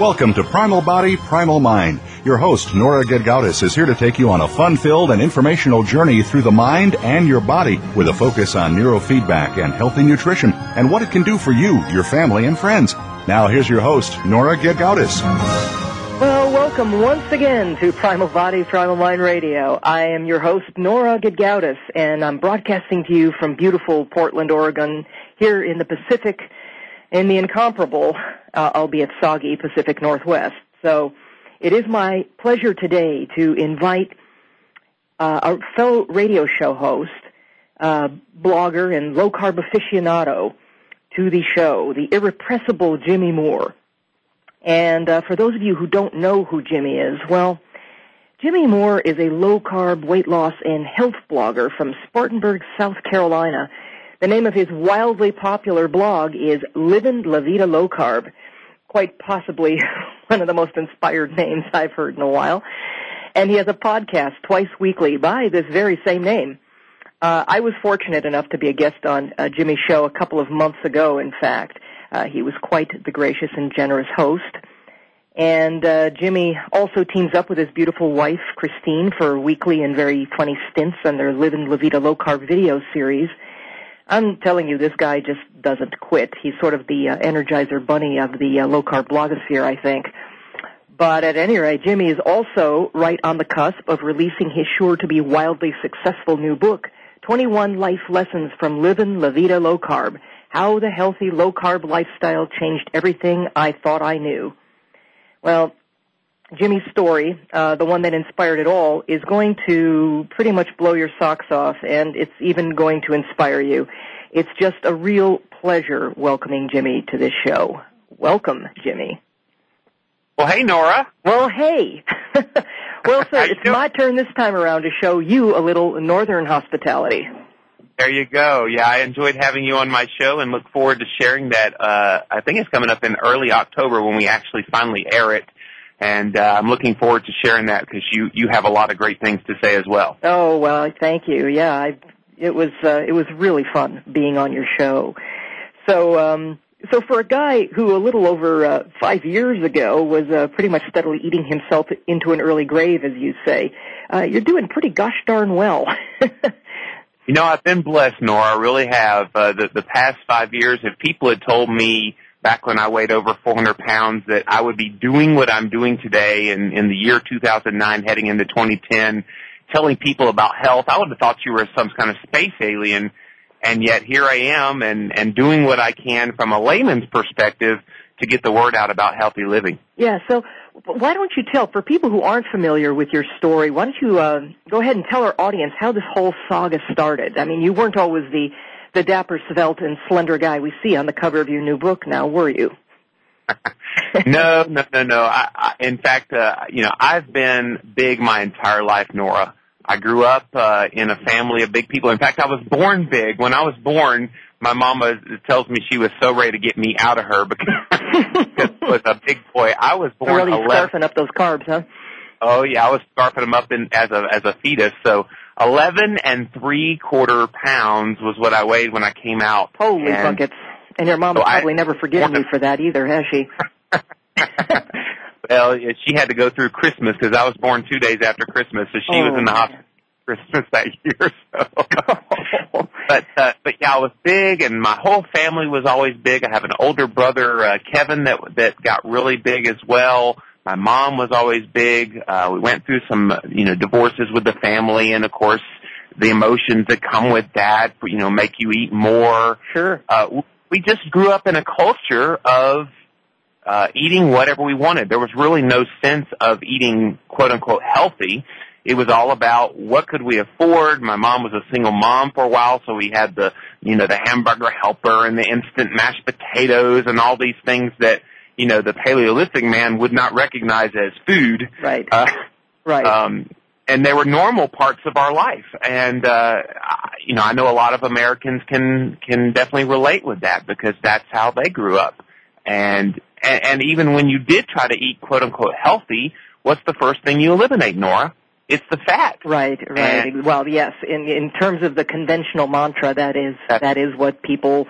Welcome to Primal Body, Primal Mind. Your host, Nora Gedgaudas, is here to take you on a fun-filled and informational journey through the mind and your body with a focus on neurofeedback and healthy nutrition and what it can do for you, your family, and friends. Now, here's your host, Nora Gedgaudas. Well, welcome once again to Primal Body, Primal Mind Radio. I am your host, Nora Gedgaudas, and I'm broadcasting to you from beautiful Portland, Oregon, here in the Pacific in the incomparable, uh, albeit soggy, Pacific Northwest. So it is my pleasure today to invite uh, a fellow radio show host, uh, blogger, and low carb aficionado to the show, the irrepressible Jimmy Moore. And uh, for those of you who don't know who Jimmy is, well, Jimmy Moore is a low carb weight loss and health blogger from Spartanburg, South Carolina the name of his wildly popular blog is Livin' La Vida Low Carb, quite possibly one of the most inspired names I've heard in a while. And he has a podcast twice weekly by this very same name. Uh, I was fortunate enough to be a guest on uh, Jimmy's show a couple of months ago, in fact. Uh, he was quite the gracious and generous host. And uh, Jimmy also teams up with his beautiful wife, Christine, for weekly and very funny stints on their Livin' La Vida Low Carb video series – I'm telling you, this guy just doesn't quit. He's sort of the uh, energizer bunny of the uh, low carb blogosphere, I think. But at any rate, Jimmy is also right on the cusp of releasing his sure to be wildly successful new book, 21 Life Lessons from Living La Vida Low Carb, How the Healthy Low Carb Lifestyle Changed Everything I Thought I Knew. Well, Jimmy's story, uh, the one that inspired it all, is going to pretty much blow your socks off, and it's even going to inspire you. It's just a real pleasure welcoming Jimmy to this show. Welcome, Jimmy. Well, hey, Nora. Well, hey. well, sir, it's my turn this time around to show you a little northern hospitality. There you go. Yeah, I enjoyed having you on my show and look forward to sharing that. Uh, I think it's coming up in early October when we actually finally air it and uh, I'm looking forward to sharing that because you you have a lot of great things to say as well. Oh well, thank you. Yeah, I, it was uh, it was really fun being on your show. So um, so for a guy who a little over uh, five years ago was uh, pretty much steadily eating himself into an early grave, as you say, uh, you're doing pretty gosh darn well. you know, I've been blessed, Nora. I really have. Uh, the the past five years, if people had told me back when I weighed over 400 pounds that I would be doing what I'm doing today in, in the year 2009 heading into 2010, telling people about health. I would have thought you were some kind of space alien. And yet here I am and, and doing what I can from a layman's perspective to get the word out about healthy living. Yeah, so why don't you tell, for people who aren't familiar with your story, why don't you uh, go ahead and tell our audience how this whole saga started? I mean, you weren't always the the dapper, svelte, and slender guy we see on the cover of your new book now, were you? no, no, no, no. I, I, in fact, uh, you know, I've been big my entire life, Nora. I grew up uh, in a family of big people. In fact, I was born big. When I was born, my mama tells me she was so ready to get me out of her because, I was a big boy. I was born really 11. scarfing up those carbs, huh? Oh yeah, I was scarfing them up in as a as a fetus. So Eleven and three quarter pounds was what I weighed when I came out. Holy and buckets! And your mom so probably I, never forgiven you for that either, has she? well, she had to go through Christmas because I was born two days after Christmas, so she oh, was in the hospital Christmas that year. So, but uh, but yeah, I was big, and my whole family was always big. I have an older brother, uh, Kevin, that that got really big as well. My mom was always big. Uh, we went through some, you know, divorces with the family and of course the emotions that come with that, you know, make you eat more. Sure. Uh, we just grew up in a culture of, uh, eating whatever we wanted. There was really no sense of eating quote unquote healthy. It was all about what could we afford. My mom was a single mom for a while, so we had the, you know, the hamburger helper and the instant mashed potatoes and all these things that, you know, the Paleolithic man would not recognize as food. Right. Uh, right. Um, and they were normal parts of our life. And, uh, you know, I know a lot of Americans can, can definitely relate with that because that's how they grew up. And, and, and even when you did try to eat quote unquote healthy, what's the first thing you eliminate, Nora? It's the fat. Right, right. And, well, yes, in, in terms of the conventional mantra, that is, that is what people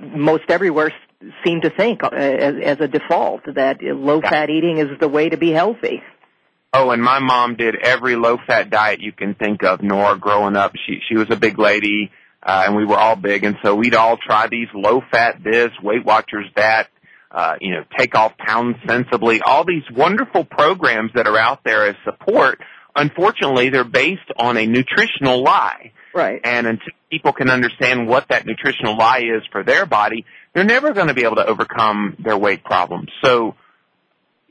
most everywhere seem to think uh, as, as a default, that low fat eating is the way to be healthy. Oh, and my mom did every low fat diet you can think of, Nora, growing up. She she was a big lady, uh, and we were all big, and so we'd all try these low fat this, Weight Watchers that, uh, you know, take off pounds sensibly, all these wonderful programs that are out there as support. Unfortunately, they're based on a nutritional lie. Right. And until people can understand what that nutritional lie is for their body, they're never going to be able to overcome their weight problems. So,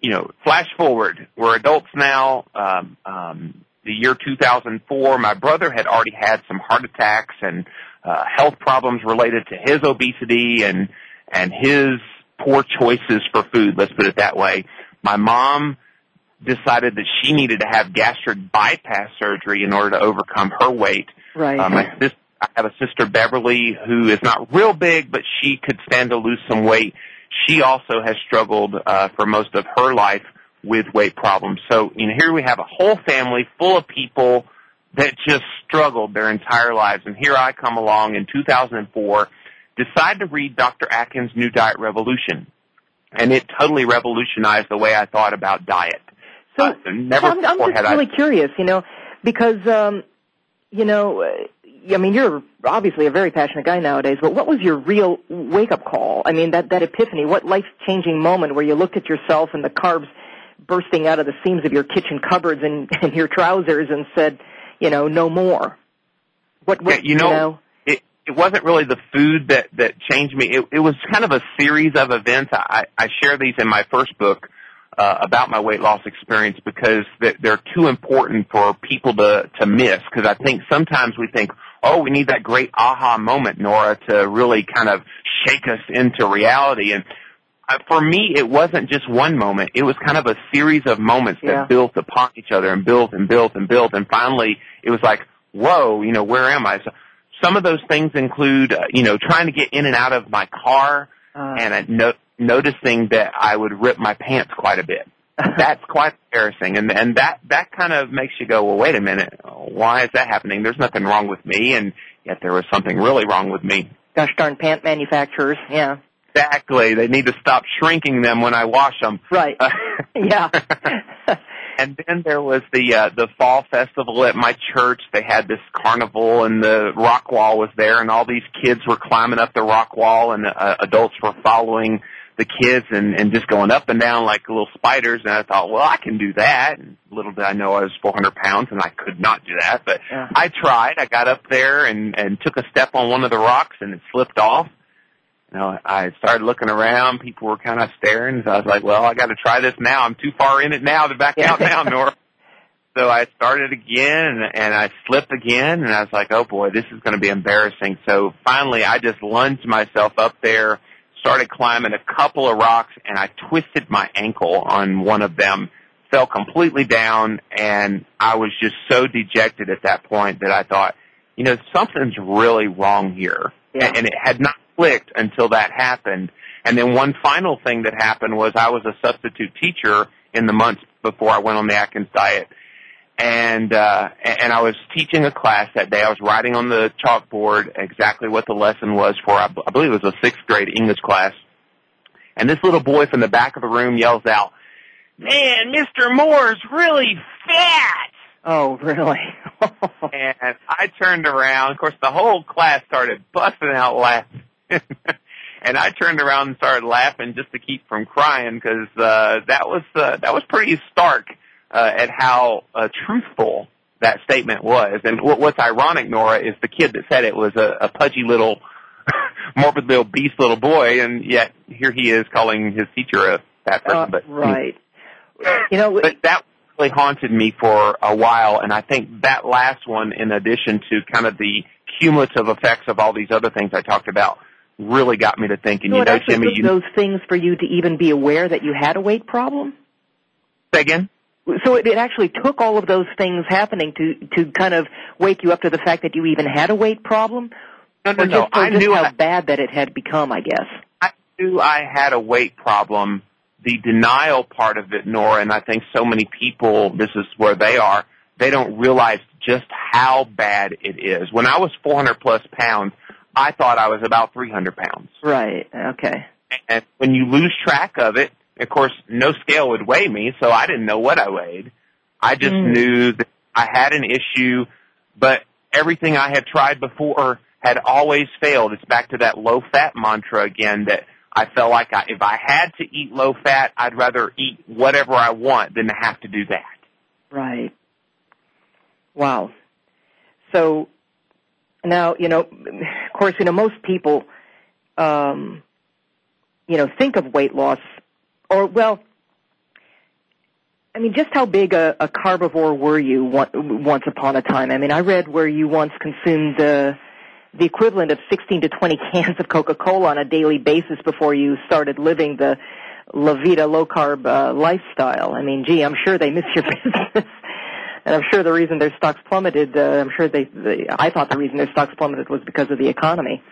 you know, flash forward, we're adults now. Um, um, the year 2004, my brother had already had some heart attacks and uh, health problems related to his obesity and and his poor choices for food. Let's put it that way. My mom decided that she needed to have gastric bypass surgery in order to overcome her weight. Right. Uh, my I have a sister Beverly who is not real big, but she could stand to lose some weight she also has struggled uh, for most of her life with weight problems. So, you know, here we have a whole family full of people that just struggled their entire lives. And here I come along in 2004, decide to read Dr. Atkins' New Diet Revolution. And it totally revolutionized the way I thought about diet. So, uh, never so I'm, I'm just really I... curious, you know, because, um, you know, I mean, you're obviously a very passionate guy nowadays, but what was your real wake up call? I mean, that, that epiphany, what life changing moment where you looked at yourself and the carbs bursting out of the seams of your kitchen cupboards and, and your trousers and said, you know, no more? What, what yeah, you know, you know it, it wasn't really the food that, that changed me. It, it was kind of a series of events. I, I share these in my first book. Uh, about my weight loss experience because they're too important for people to to miss. Because I think sometimes we think, oh, we need that great aha moment, Nora, to really kind of shake us into reality. And uh, for me, it wasn't just one moment. It was kind of a series of moments that yeah. built upon each other and built and built and built. And finally, it was like, whoa, you know, where am I? So some of those things include, uh, you know, trying to get in and out of my car uh, and uh, no- noticing that I would rip my pants quite a bit that's quite embarrassing. And and that that kind of makes you go well wait a minute. Why is that happening? There's nothing wrong with me. And yet there was something really wrong with me. Gosh darn pant manufacturers. Yeah. Exactly. They need to stop shrinking them when i wash them right. Yeah. And then there was the uh the fall festival at my church. They had this carnival and the rock wall was there and all these kids were climbing up the rock wall and uh, adults were following the kids and, and just going up and down like little spiders. And I thought, well, I can do that. And little did I know I was 400 pounds and I could not do that. But yeah. I tried. I got up there and, and took a step on one of the rocks and it slipped off. You know, I started looking around. People were kind of staring. So I was like, well, I got to try this now. I'm too far in it now to back out now, Nora. So I started again and I slipped again and I was like, oh boy, this is going to be embarrassing. So finally I just lunged myself up there started climbing a couple of rocks and I twisted my ankle on one of them, fell completely down, and I was just so dejected at that point that I thought, you know, something's really wrong here. Yeah. And it had not clicked until that happened. And then one final thing that happened was I was a substitute teacher in the months before I went on the Atkins diet and uh and I was teaching a class that day. I was writing on the chalkboard exactly what the lesson was for I, I believe it was a 6th grade English class. And this little boy from the back of the room yells out, "Man, Mr. Moore's really fat." Oh, really? and I turned around. Of course, the whole class started busting out laughing. and I turned around and started laughing just to keep from crying because uh that was uh, that was pretty stark uh, at how uh, truthful that statement was. And what, what's ironic, Nora, is the kid that said it was a, a pudgy little morbidly obese little boy, and yet here he is calling his teacher a fat person. Uh, but right. You know, but that really haunted me for a while, and I think that last one, in addition to kind of the cumulative effects of all these other things I talked about, really got me to thinking. so you know, Jimmy, you those things for you to even be aware that you had a weight problem. say again. So it, it actually took all of those things happening to to kind of wake you up to the fact that you even had a weight problem, No, no, or just, or I just knew how I, bad that it had become. I guess. I knew I had a weight problem. The denial part of it, Nora, and I think so many people, this is where they are, they don't realize just how bad it is. When I was 400 plus pounds, I thought I was about 300 pounds. Right. Okay. And when you lose track of it, of course, no scale would weigh me, so I didn't know what I weighed. I just Mm. knew that I had an issue, but everything I had tried before had always failed. It's back to that low fat mantra again that I felt like I, if I had to eat low fat, I'd rather eat whatever I want than to have to do that. Right. Wow. So now, you know, of course, you know, most people, um, you know, think of weight loss or, well, I mean, just how big a, a carnivore were you once upon a time? I mean, I read where you once consumed uh, the equivalent of 16 to 20 cans of Coca-Cola on a daily basis before you started living the La Vida low carb uh, lifestyle. I mean, gee, I'm sure they miss your business. And I'm sure the reason their stocks plummeted, uh, I'm sure they, they, I thought the reason their stocks plummeted was because of the economy.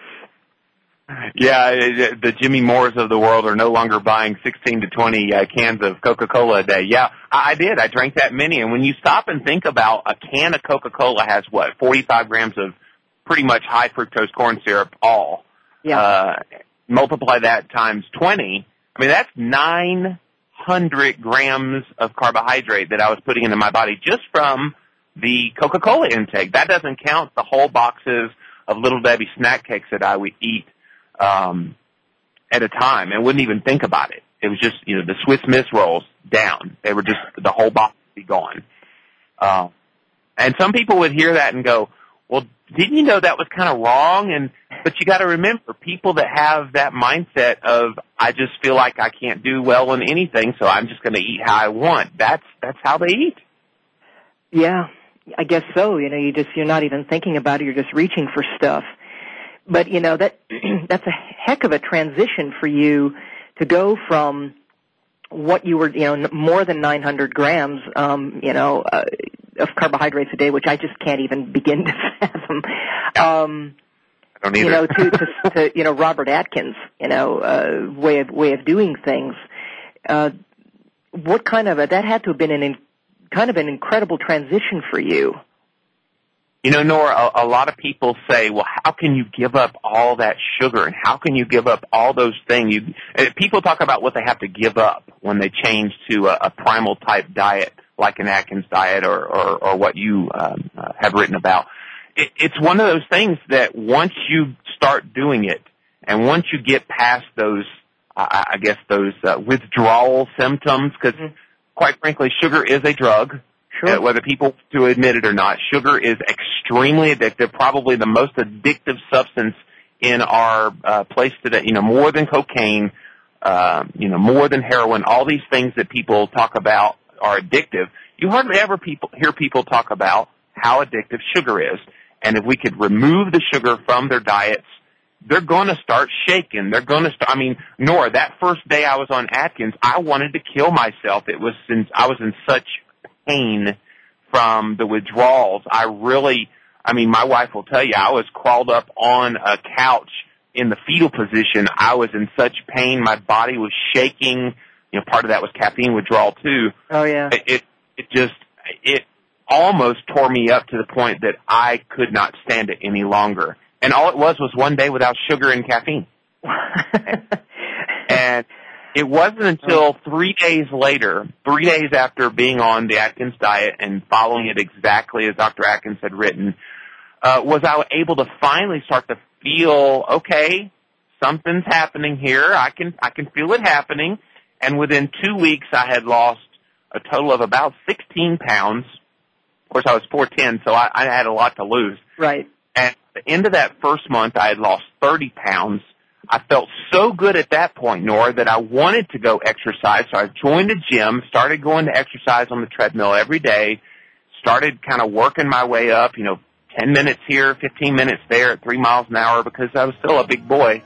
Yeah, it- the Jimmy Moores of the world are no longer buying 16 to 20 uh, cans of Coca-Cola a day. Yeah, I, I did. I drank that many. And when you stop and think about a can of Coca-Cola has what, 45 grams of pretty much high fructose corn syrup all. Yeah. Uh, multiply that times 20. I mean, that's 900 grams of carbohydrate that I was putting into my body just from the Coca-Cola intake. That doesn't count the whole boxes of Little Debbie snack cakes that I would eat um, at a time and wouldn't even think about it. It was just, you know, the Swiss Miss rolls down. They were just, the whole box would be gone. Uh, and some people would hear that and go, well, didn't you know that was kind of wrong? And, but you gotta remember, people that have that mindset of, I just feel like I can't do well in anything, so I'm just gonna eat how I want. That's, that's how they eat. Yeah, I guess so. You know, you just you're not even thinking about it. You're just reaching for stuff. But you know that that's a heck of a transition for you to go from what you were, you know, more than 900 grams, um, you know, uh, of carbohydrates a day, which I just can't even begin to fathom. Um, I don't either. you know, to, to, to you know Robert Atkins, you know, uh, way of way of doing things. Uh, what kind of a that had to have been an in, kind of an incredible transition for you. You know, Nora, a, a lot of people say, well, how can you give up all that sugar and how can you give up all those things? You, uh, people talk about what they have to give up when they change to a, a primal type diet like an Atkins diet or, or, or what you um, uh, have written about. It, it's one of those things that once you start doing it and once you get past those, I, I guess those uh, withdrawal symptoms, because Mhm. quite frankly, sugar is a drug. Sure. Uh, whether people to admit it or not, sugar is extremely addictive, probably the most addictive substance in our uh, place today. You know, more than cocaine, uh, you know, more than heroin. All these things that people talk about are addictive. You hardly ever people hear people talk about how addictive sugar is. And if we could remove the sugar from their diets, they're going to start shaking. They're going to start. I mean, Nora, that first day I was on Atkins, I wanted to kill myself. It was since I was in such pain from the withdrawals. I really, I mean, my wife will tell you, I was crawled up on a couch in the fetal position. I was in such pain. My body was shaking. You know, part of that was caffeine withdrawal too. Oh yeah. It, it, it just, it almost tore me up to the point that I could not stand it any longer. And all it was was one day without sugar and caffeine. And it wasn't until three days later, three days after being on the Atkins diet and following it exactly as Dr. Atkins had written, uh, was I able to finally start to feel, okay, something's happening here. I can, I can feel it happening. And within two weeks, I had lost a total of about 16 pounds. Of course, I was 4'10", so I, I had a lot to lose right. and the end of that first month, I had lost 30 pounds. I felt so good at that point, Nora, that I wanted to go exercise. So I joined a gym, started going to exercise on the treadmill every day, started kind of working my way up, you know, 10 minutes here, 15 minutes there at three miles an hour because I was still a big boy.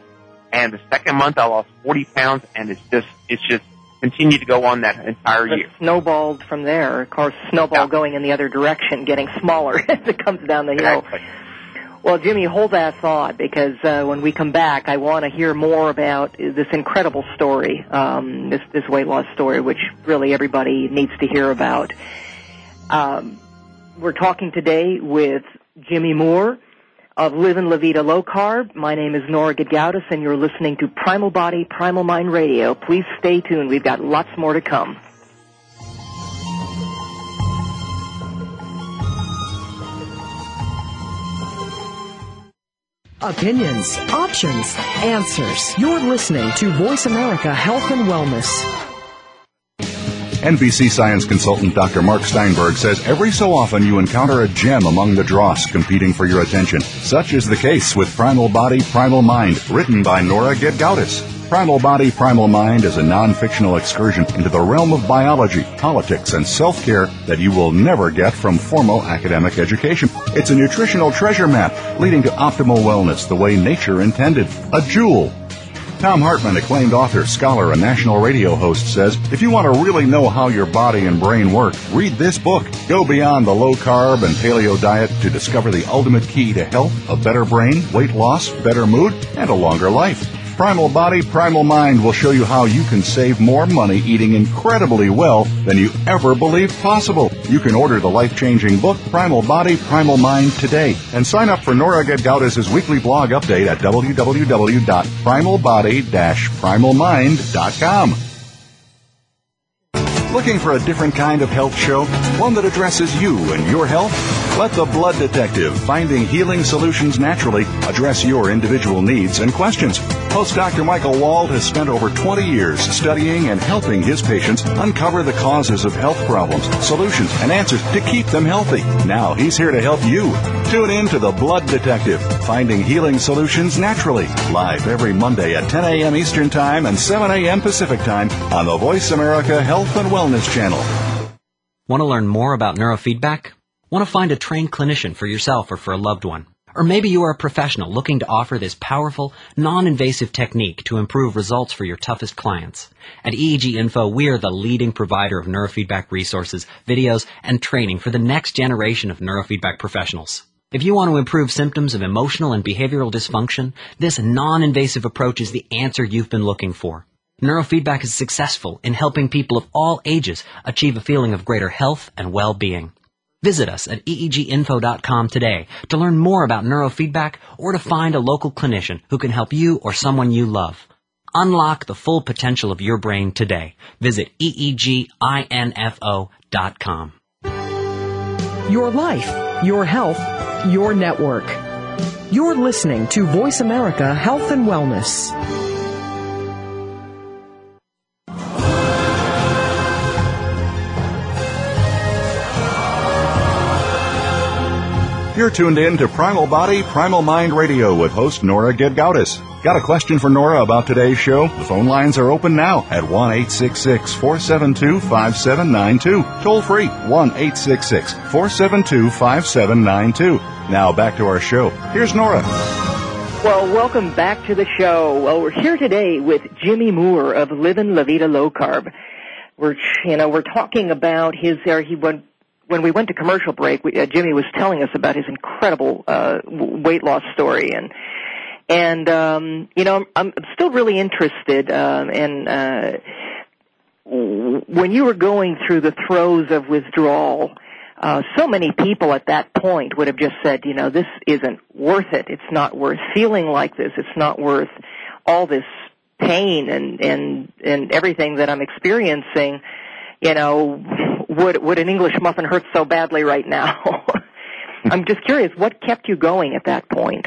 And the second month I lost 40 pounds and it's just, it's just continued to go on that entire It year. snowballed from there. Of course, snowball Yeah. going in the other direction, getting smaller as it comes down the hill. Exactly. Well, Jimmy, hold that thought because uh, when we come back, I want to hear more about this incredible story, um, this this weight loss story, which really everybody needs to hear about. Um, we're talking today with Jimmy Moore of Livin' La Vida Low Carb. My name is Nora Gedgaudas, and you're listening to Primal Body, Primal Mind Radio. Please stay tuned. We've got lots more to come. Opinions, options, answers. You're listening to Voice America Health and Wellness. NBC science consultant Dr. Mark Steinberg says every so often you encounter a gem among the dross competing for your attention. Such is the case with Primal Body, Primal Mind, written by Nora Gedgaudas. Primal Body, Primal Mind is a non-fictional excursion into the realm of biology, politics, and self-care that you will never get from formal academic education. It's a nutritional treasure map leading to optimal wellness the way nature intended. A jewel Thom Hartmann, acclaimed author, scholar, and national radio host, says if you want to really know how your body and brain work, read this book. Go beyond the low carb and paleo diet to discover the ultimate key to health, a better brain, weight loss, better mood, and a longer life. Primal Body, Primal Mind will show you how you can save more money eating incredibly well than you ever believed possible. You can order the life-changing book, Primal Body, Primal Mind today and sign up for Nora Gedgaudas' weekly blog update at www.primalbody-primalmind.com. Looking for a different kind of health show? One that addresses you and your health? Let the Blood Detective, Finding Healing Solutions Naturally, address your individual needs and questions. Host Dr. Michael Wald has spent over 20 years studying and helping his patients uncover the causes of health problems, solutions, and answers to keep them healthy. Now he's here to help you. Tune in to The Blood Detective, Finding Healing Solutions Naturally, live every Monday at 10 a.m. Eastern Time and 7 a.m. Pacific Time on the Voice America Health and Wellness Channel. Want to learn more about neurofeedback? Want to find a trained clinician for yourself or for a loved one? Or maybe you are a professional looking to offer this powerful, non-invasive technique to improve results for your toughest clients. At EEG Info, we are the leading provider of neurofeedback resources, videos, and training for the next generation of neurofeedback professionals. If you want to improve symptoms of emotional and behavioral dysfunction, this non-invasive approach is the answer you've been looking for. Neurofeedback is successful in helping people of all ages achieve a feeling of greater health and well-being. Visit us at eeginfo.com today to learn more about neurofeedback or to find a local clinician who can help you or someone you love. Unlock the full potential of your brain today. Visit eeginfo.com. Your life, your health, your network. You're listening to Voice America Health and Wellness. You're tuned in to Primal Body, Primal Mind Radio with host Nora Gedgaudas. Got a question for Nora about today's show? The phone lines are open now at 1 472 5792. Toll free 1 472 5792. Now back to our show. Here's Nora. Well, welcome back to the show. Well, we're here today with Jimmy Moore of Livin' La Vida Low Carb. We're, you know, we're talking about his, uh, he went, when we went to commercial break, we, uh, Jimmy was telling us about his incredible, uh, weight loss story and, and, um, you know, I'm, I'm still really interested, um, in, uh, when you were going through the throes of withdrawal, uh, so many people at that point would have just said, you know, this isn't worth it. It's not worth feeling like this. It's not worth all this pain and and and everything that I'm experiencing. You know, would would an English muffin hurt so badly right now? I'm just curious, what kept you going at that point?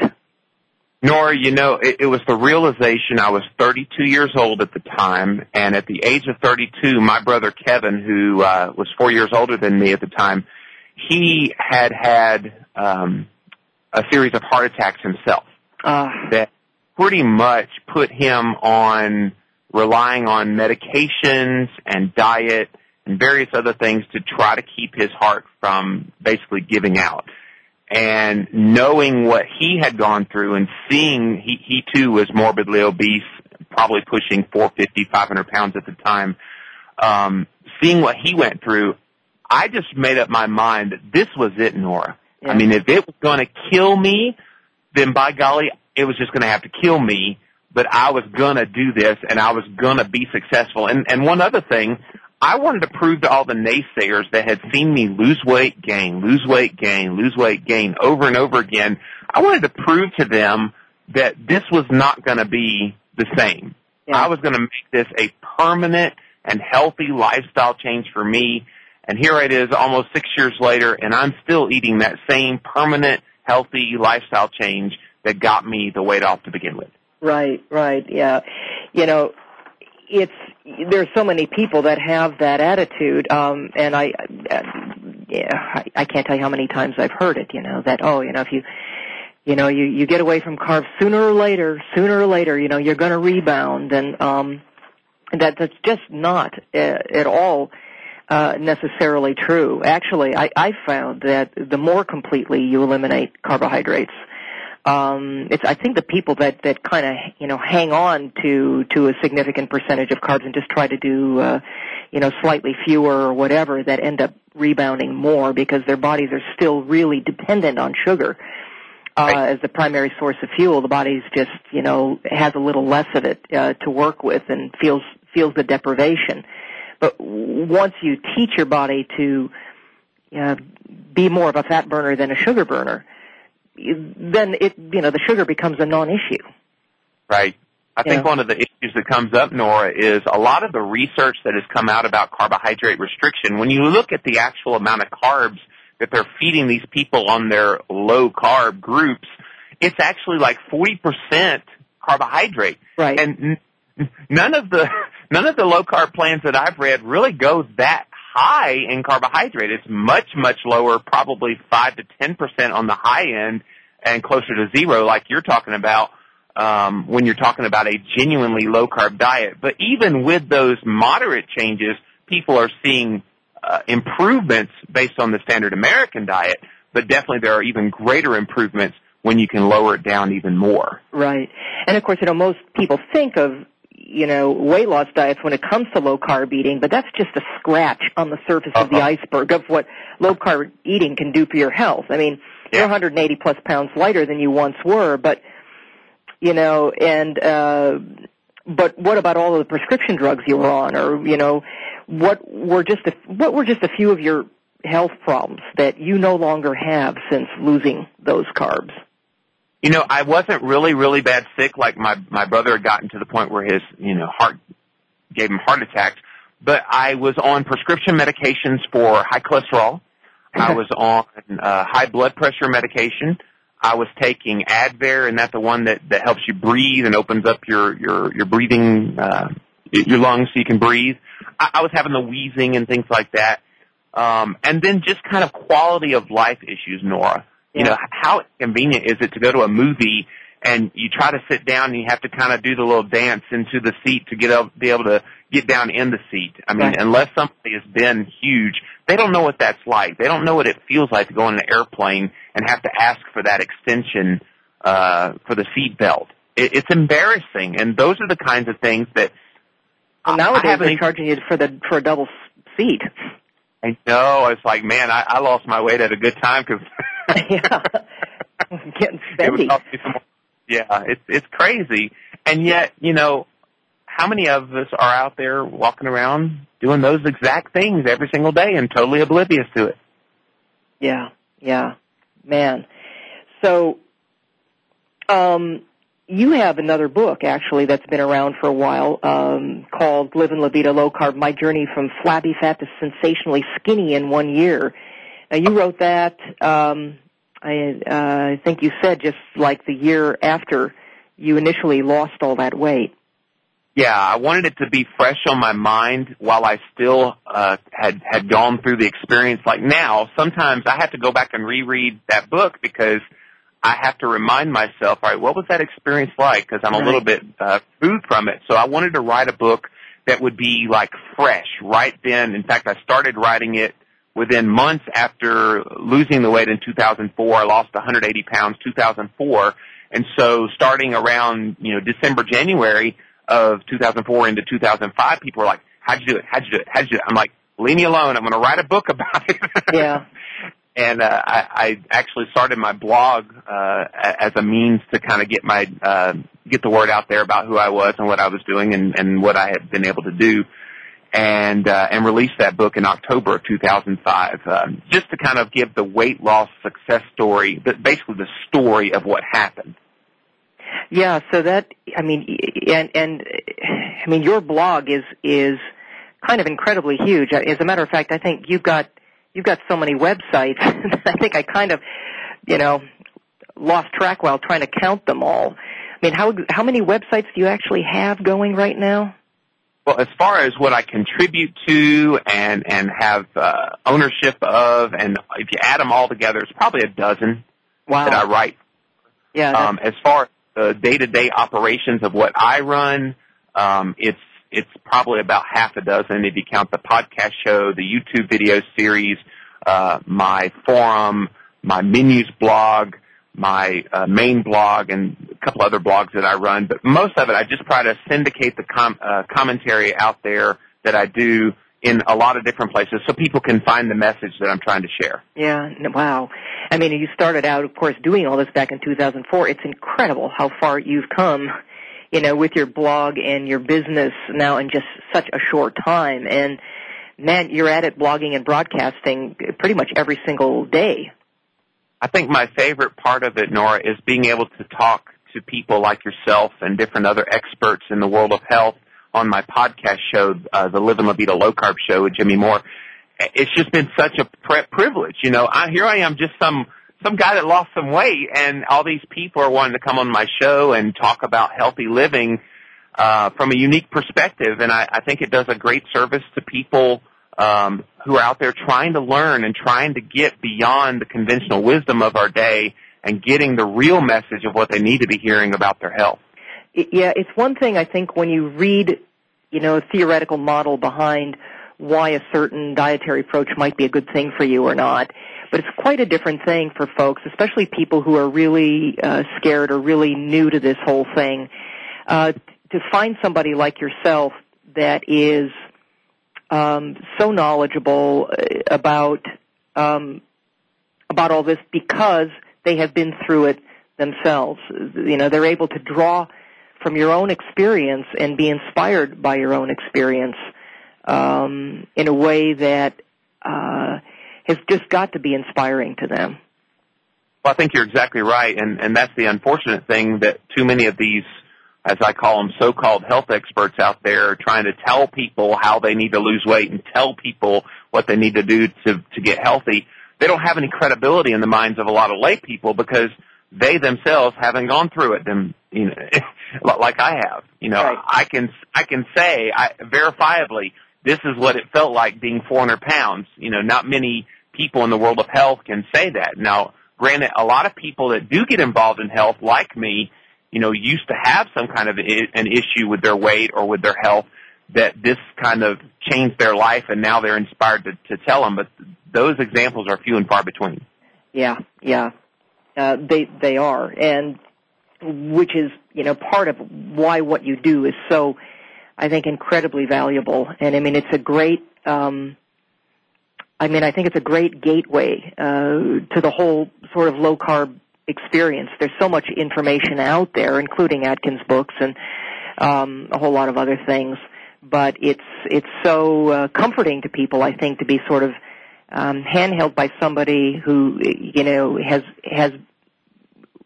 Nora, you know, it, it was the realization I was 32 years old at the time, and at the age of 32, my brother Kevin, who uh, was four years older than me at the time, he had had um, a series of heart attacks himself. Uh, that pretty much put him on relying on medications and diet and various other things to try to keep his heart from basically giving out. And knowing what he had gone through and seeing he, he too was morbidly obese, probably pushing 450, 500 pounds at the time, um, seeing what he went through, I just made up my mind that this was it, Nora. Yeah. I mean, if it was going to kill me, then by golly, it was just going to have to kill me. But I was going to do this, and I was going to be successful. And and one other thing, I wanted to prove to all the naysayers that had seen me lose weight, gain, lose weight, gain, lose weight, gain over and over again. I wanted to prove to them that this was not going to be the same. Yeah. I was going to make this a permanent and healthy lifestyle change for me. And here it is almost six years later and I'm still eating that same permanent healthy lifestyle change that got me the weight off to begin with. Right, right, yeah. You know, it's there's so many people that have that attitude, um, and I, yeah, I, I can't tell you how many times I've heard it. You know that oh, you know if you, you know you you get away from carbs sooner or later, sooner or later, you know you're going to rebound, and um, that that's just not uh, at all uh, necessarily true. Actually, I, I found that the more completely you eliminate carbohydrates, um, it's I think the people that that kind of you know hang on to to a significant percentage of carbs and just try to do uh, you know slightly fewer or whatever that end up rebounding more because their bodies are still really dependent on sugar. Uh, Right. as the primary source of fuel, the body's just, you know, has a little less of it uh, to work with and feels feels the deprivation. But once you teach your body to uh, be more of a fat burner than a sugar burner, then it you know the sugar becomes a non-issue. Right. I think one of the issues that comes up, Nora, is a lot of the research that has come out about carbohydrate restriction. When you look at the actual amount of carbs that they're feeding these people on their low carb groups, it's actually like 40% carbohydrate. Right. And n- none of the, none of the low carb plans that I've read really goes that high in carbohydrate. It's much, much lower, probably 5 to 10% on the high end and closer to zero like you're talking about um, when you're talking about a genuinely low carb diet. But even with those moderate changes, people are seeing uh, improvements based on the standard American diet, but definitely there are even greater improvements when you can lower it down even more. Right. And of course, you know, most people think of, you know, weight loss diets when it comes to low carb eating, but that's just a scratch on the surface of the Uh-huh. iceberg of what low carb eating can do for your health. I mean, you're 180 plus pounds lighter than you once were, but, you know, and, uh, but what about all of the prescription drugs you were on or, you know, what were just a, what were just a few of your health problems that you no longer have since losing those carbs? You know, I wasn't really, really bad sick. Like my my brother had gotten to the point where his, you know, heart gave him heart attacks. But I was on prescription medications for high cholesterol. I was on uh, high blood pressure medication. I was taking Advair, and that's the one that that helps you breathe and opens up your your your breathing uh, your lungs so you can breathe. I, I was having the wheezing and things like that. Um, and then just kind of quality of life issues, Nora. You know, how convenient is it to go to a movie and you try to sit down and you have to kind of do the little dance into the seat to get up, be able to get down in the seat. I mean, Right. unless somebody has been huge, they don't know what that's like. They don't know what it feels like to go on an airplane and have to ask for that extension uh, for the seat belt. It, it's embarrassing, and those are the kinds of things that Well, I nowadays they're charging you for the for a double seat. I know. It's like, man, I, I lost my weight at a good time because yeah, getting it spendy. more. Yeah, it's it's crazy, and yet you know, how many of us are out there walking around doing those exact things every single day and totally oblivious to it? Yeah, yeah, man. So, um, you have another book actually that's been around for a while um, called "Livin' La Vida Low Carb: My Journey from Flabby Fat to Sensationally Skinny in One Year." Now, you wrote that. Um, I, uh, I think you said just like the year after you initially lost all that weight. Yeah, I wanted it to be fresh on my mind while I still uh, had had gone through the experience. Like now, sometimes I have to go back and reread that book because I have to remind myself, all right, what was that experience like? Because I'm a little bit uh, food from it. So I wanted to write a book that would be like fresh right then. In fact, I started writing it within months after losing the weight in 2004. I lost 180 pounds 2004. And so starting around, you know, December, January of 2004 into 2005, people were like, how'd you do it? How'd you do it? How'd you do it? I'm like, leave me alone. I'm going to write a book about it. Yeah. and uh, I, I actually started my blog uh, as a means to kind of get my uh, get the word out there about who I was and what I was doing and, and what I had been able to do, and uh, and released that book in October of 2005, uh, just to kind of give the weight loss success story, basically the story of what happened. Yeah, so that I mean, and and I mean, your blog is is kind of incredibly huge. As a matter of fact, I think you've got you've got so many websites I think I kind of, you know, lost track while trying to count them all. I mean, how how many websites do you actually have going right now? Well, as far as what I contribute to and and have uh, ownership of, and if you add them all together, it's probably a dozen wow. that I write. Yeah. Um, as far as the day-to-day operations of what I run, um, it's it's probably about half a dozen if you count the podcast show, the YouTube video series, uh, my forum, my menus blog, my uh, main blog, and a couple other blogs that I run. But most of it, I just try to syndicate the com- uh, commentary out there that I do in a lot of different places so people can find the message that I'm trying to share. Yeah, wow. I mean, you started out, of course, doing all this back in 2004. It's incredible how far you've come you know, with your blog and your business now in just such a short time. And man, you're at it blogging and broadcasting pretty much every single day. I think my favorite part of it, Nora, is being able to talk to people like yourself and different other experts in the world of health on my podcast show, uh, the Livin' La Vida Low Carb Show with Jimmy Moore. It's just been such a pre- privilege. You know, I, here I am, just some some guy that lost some weight, and all these people are wanting to come on my show and talk about healthy living uh, from a unique perspective. And I, I think it does a great service to people um, who are out there trying to learn and trying to get beyond the conventional wisdom of our day and getting the real message of what they need to be hearing about their health. Yeah, it's one thing I think when you read, you know, a theoretical model behind why a certain dietary approach might be a good thing for you or not but it's quite a different thing for folks, especially people who are really uh, scared or really new to this whole thing, uh, to find somebody like yourself that is um, so knowledgeable uh, about um, about all this because they have been through it themselves. You know, they're able to draw from your own experience and be inspired by your own experience um, in a way that uh, has just got to be inspiring to them. Well, I think you're exactly right, and and that's the unfortunate thing that too many of these, as I call them, so-called health experts out there are trying to tell people how they need to lose weight and tell people what they need to do to to get healthy. They don't have any credibility in the minds of a lot of lay people because they themselves haven't gone through it. Them, you know, like I have. You know, right. I can I can say I, verifiably this is what it felt like being 400 pounds. You know, not many people in the world of health can say that. Now, granted, a lot of people that do get involved in health, like me, you know, used to have some kind of an issue with their weight or with their health that this kind of changed their life and now they're inspired to, to tell them. But those examples are few and far between. Yeah, yeah. Uh, they, they are. And which is, you know, part of why what you do is so, I think, incredibly valuable. And I mean, it's a great, um, I mean, I think it's a great gateway uh, to the whole sort of low carb experience. There's so much information out there, including Atkins books and um, a whole lot of other things. But it's it's so uh, comforting to people, I think, to be sort of um, handheld by somebody who you know has has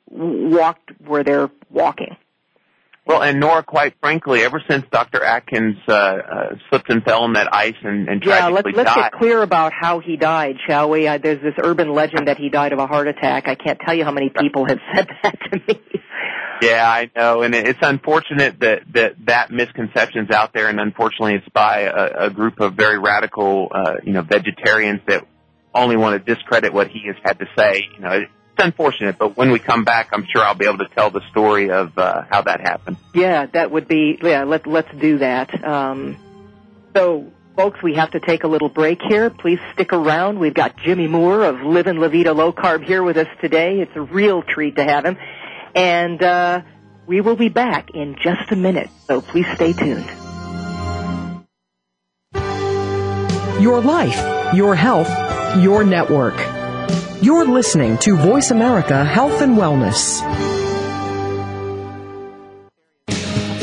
walked where they're walking. Well, and Nora, quite frankly, ever since Dr. Atkins uh, uh, slipped and fell in that ice and, and yeah, tragically let's, let's died. get clear about how he died, shall we? Uh, there's this urban legend that he died of a heart attack. I can't tell you how many people have said that to me. Yeah, I know, and it's unfortunate that that that misconception's out there, and unfortunately, it's by a, a group of very radical, uh, you know, vegetarians that only want to discredit what he has had to say. You know, unfortunate, but when we come back, I'm sure I'll be able to tell the story of uh, how that happened. Yeah, that would be yeah. Let let's do that. Um, so, folks, we have to take a little break here. Please stick around. We've got Jimmy Moore of Livin' La Vida Low Carb here with us today. It's a real treat to have him, and uh, we will be back in just a minute. So please stay tuned. Your life, your health, your network. You're listening to Voice America Health and Wellness.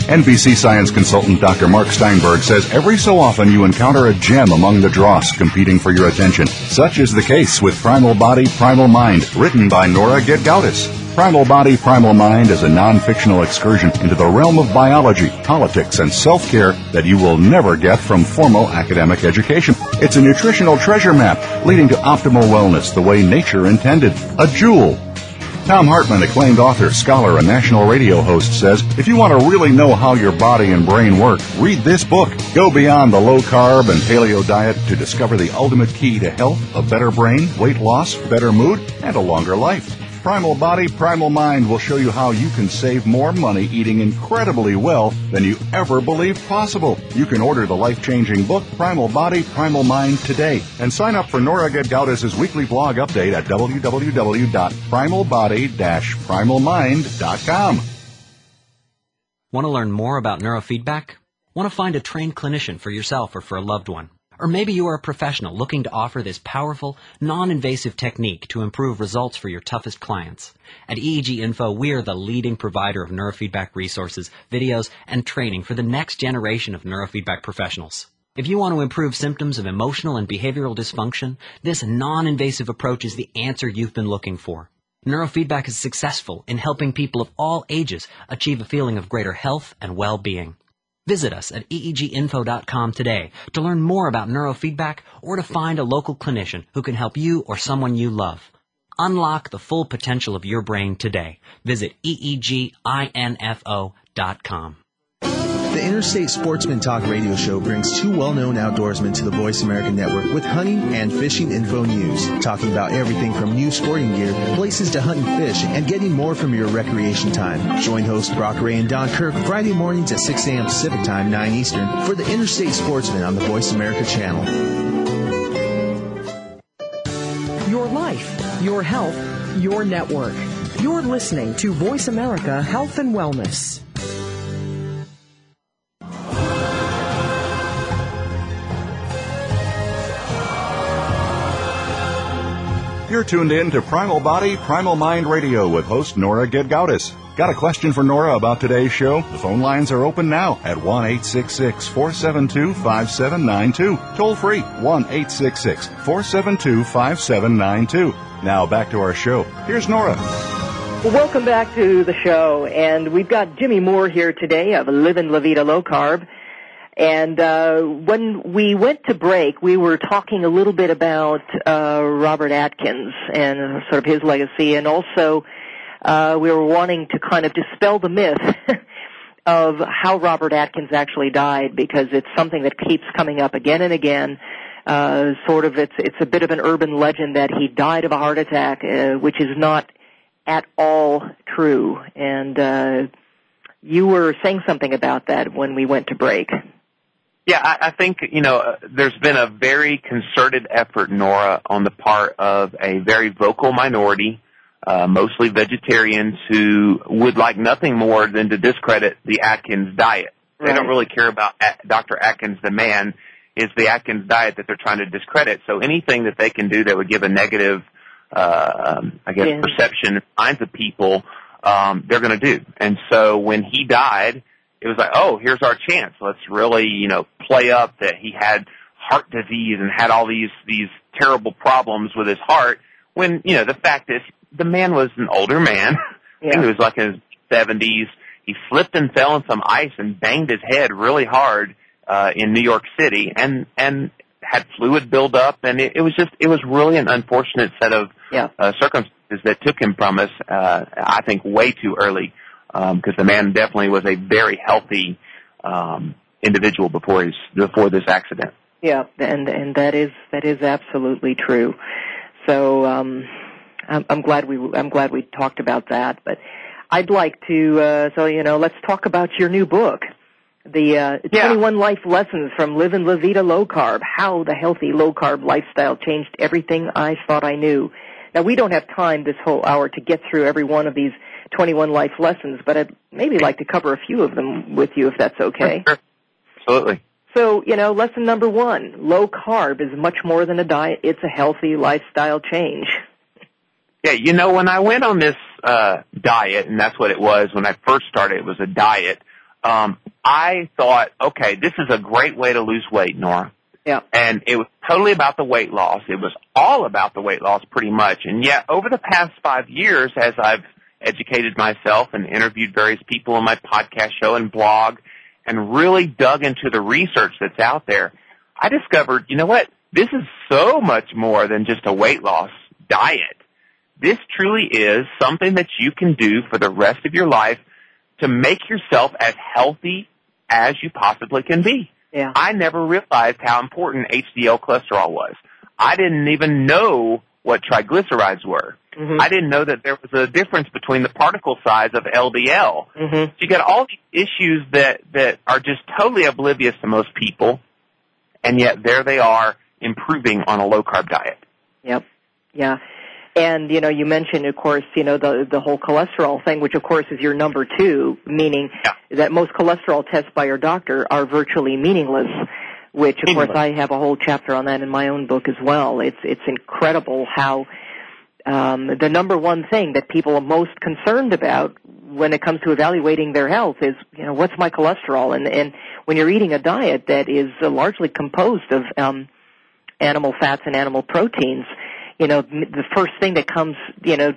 NBC science consultant Dr. Mark Steinberg says every so often you encounter a gem among the dross competing for your attention. Such is the case with Primal Body, Primal Mind, written by Nora Gedgaudas. Primal Body, Primal Mind is a non-fictional excursion into the realm of biology, politics, and self-care that you will never get from formal academic education. It's a nutritional treasure map leading to optimal wellness the way nature intended. A jewel. Thom Hartmann, acclaimed author, scholar, and national radio host, says if you want to really know how your body and brain work, read this book. Go beyond the low carb and paleo diet to discover the ultimate key to health, a better brain, weight loss, better mood, and a longer life. Primal Body, Primal Mind will show you how you can save more money eating incredibly well than you ever believed possible. You can order the life-changing book, Primal Body, Primal Mind today and sign up for Nora Gedgaudas' weekly blog update at www.primalbody-primalmind.com. Want to learn more about neurofeedback? Want to find a trained clinician for yourself or for a loved one? Or maybe you are a professional looking to offer this powerful, non-invasive technique to improve results for your toughest clients. At EEG Info, we are the leading provider of neurofeedback resources, videos, and training for the next generation of neurofeedback professionals. If you want to improve symptoms of emotional and behavioral dysfunction, this non-invasive approach is the answer you've been looking for. Neurofeedback is successful in helping people of all ages achieve a feeling of greater health and well-being. Visit us at eeginfo.com today to learn more about neurofeedback or to find a local clinician who can help you or someone you love. Unlock the full potential of your brain today. Visit eeginfo.com. The Interstate Sportsman Talk radio show brings two well-known outdoorsmen to the Voice America Network with hunting and fishing info news, talking about everything from new sporting gear, places to hunt and fish, and getting more from your recreation time. Join hosts Brock Ray and Don Kirk Friday mornings at 6 a.m. Pacific Time, 9 Eastern for the Interstate Sportsman on the Voice America channel. Your life, your health, your network. You're listening to Voice America Health and Wellness. You're tuned in to Primal Body, Primal Mind Radio with host Nora Gedgaudas. Got a question for Nora about today's show? The phone lines are open now at 1 472 5792. Toll free 1 472 5792. Now back to our show. Here's Nora. Well, welcome back to the show, and we've got Jimmy Moore here today of Livin' La Vida Low Carb. And uh, when we went to break, we were talking a little bit about uh, Robert Atkins and sort of his legacy, and also uh, we were wanting to kind of dispel the myth of how Robert Atkins actually died, because it's something that keeps coming up again and again. Uh, sort of, it's it's a bit of an urban legend that he died of a heart attack, uh, which is not at all true. And uh, you were saying something about that when we went to break. Yeah, I, I think you know uh, there's been a very concerted effort, Nora, on the part of a very vocal minority, uh, mostly vegetarians, who would like nothing more than to discredit the Atkins diet. Right. They don't really care about Dr. Atkins, the man. Is the Atkins diet that they're trying to discredit? So anything that they can do that would give a negative, uh, um, I guess, yeah. perception minds of people, um, they're going to do. And so when he died it was like, oh, here's our chance. Let's really, you know, play up that he had heart disease and had all these these terrible problems with his heart. When you know the fact is, the man was an older man. Yeah. I think he was like in his seventies. He slipped and fell in some ice and banged his head really hard uh, in New York City, and and had fluid build up, and it, it was just it was really an unfortunate set of yeah. uh, circumstances that took him from us. Uh, I think way too early because um, the man definitely was a very healthy um, individual before his before this accident. Yeah, and and that is that is absolutely true. So um, I'm, I'm glad we I'm glad we talked about that. But I'd like to uh, so you know let's talk about your new book, the uh, Yeah. 21 Life Lessons from Living La Vida Low Carb: How the Healthy Low Carb Lifestyle Changed Everything I Thought I Knew. Now we don't have time this whole hour to get through every one of these 21 life lessons, but I'd maybe like to cover a few of them with you if that's okay. Sure. Absolutely. So, you know, lesson number one, low carb is much more than a diet. It's a healthy lifestyle change. Yeah, you know, when I went on this uh diet, and that's what it was when I first started, it was a diet. Um, I thought, okay, this is a great way to lose weight, Nora. Yeah. And it was totally about the weight loss. It was all about the weight loss pretty much. And yet over the past five years, as I've educated myself and interviewed various people on my podcast show and blog and really dug into the research that's out there, I discovered, you know what? This is so much more than just a weight loss diet. This truly is something that you can do for the rest of your life to make yourself as healthy as you possibly can be. Yeah. I never realized how important HDL cholesterol was. I didn't even know what triglycerides were. Mhm. I didn't know that there was a difference between the particle size of LDL. Mhm. So you got all these issues that, that are just totally oblivious to most people, and yet there they are improving on a low carb diet. Yep. Yeah. And you know, you mentioned, of course, you know the the whole cholesterol thing, which of course is your number two, meaning Yeah. that most cholesterol tests by your doctor are virtually meaningless. Which, of course, I have a whole chapter on that in my own book as well. It's it's incredible how um, the number one thing that people are most concerned about when it comes to evaluating their health is, you know, what's my cholesterol? And and when you're eating a diet that is uh, largely composed of um, animal fats and animal proteins, you know, the first thing that comes, you know,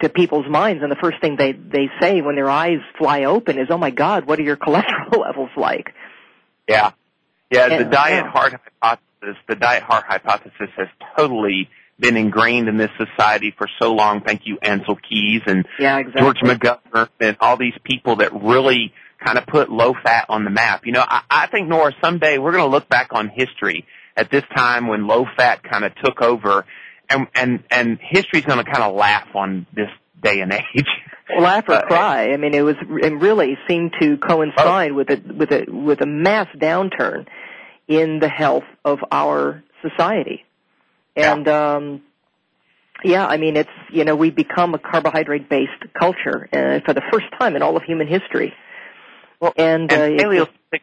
to people's minds and the first thing they they say when their eyes fly open is, "Oh my God, what are your cholesterol levels like?" Yeah. Yeah, Yeah, the diet yeah. heart hypothesis, the diet heart hypothesis has totally been ingrained in this society for so long. Thank you, Ancel Keys and Yeah, exactly. George McGovern and all these people that really kind of put low fat on the map. You know, I, I think Nora, someday we're going to look back on history at this time when low fat kind of took over, and and and history's going to kind of laugh on this day and age. laugh or cry. I mean, it was it really seemed to coincide with a with a with a mass downturn in the health of our society, and um, yeah, I mean, it's you know we've become a carbohydrate based culture uh, for the first time in all of human history. Well, and, uh, and it's Paleolithic,